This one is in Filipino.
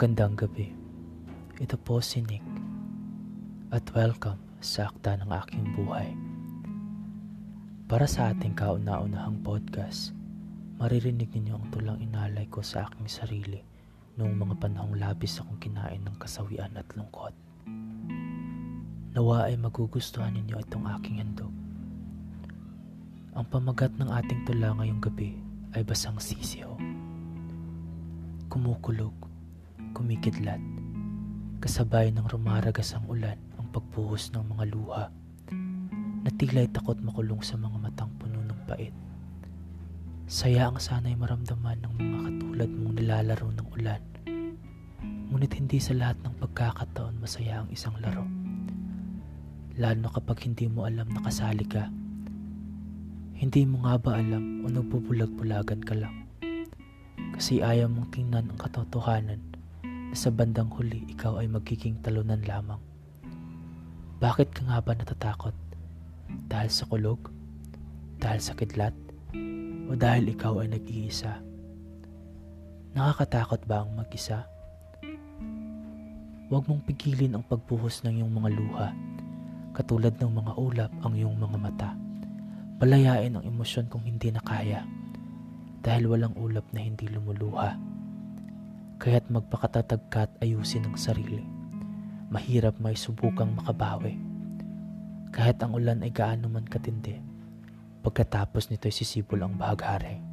Magandang gabi. Ito po si Nick. At welcome sa akta ng aking buhay. Para sa ating kauna-unahang podcast, maririnig ninyo ang tulang inalay ko sa aking sarili noong mga panahong labis akong kinain ng kasawian at lungkot. Nawa ay magugustuhan ninyo itong aking handog. Ang pamagat ng ating tula ngayong gabi ay basang sisiyo. Kumukulog kumikidlat. Kasabay ng rumaragas ang ulan ang pagbuhos ng mga luha na tila'y takot makulong sa mga matang puno ng pait. Saya ang sana'y maramdaman ng mga katulad mong nilalaro ng ulan. Ngunit hindi sa lahat ng pagkakataon masaya ang isang laro. Lalo kapag hindi mo alam na kasali ka. Hindi mo nga ba alam o nagbubulag-bulagan ka lang? Kasi ayaw mong tingnan ang katotohanan na sa bandang huli ikaw ay magiging talunan lamang. Bakit ka nga ba natatakot? Dahil sa kulog? Dahil sa kidlat? O dahil ikaw ay nag-iisa? Nakakatakot ba ang mag-isa? Huwag mong pigilin ang pagbuhos ng iyong mga luha. Katulad ng mga ulap ang iyong mga mata. Palayain ang emosyon kung hindi na kaya. Dahil walang ulap na hindi lumuluha kaya't magpakatatag ka at ayusin ang sarili. Mahirap may subukang makabawi. Kahit ang ulan ay gaano man katindi, pagkatapos nito'y sisibol ang bahaghari.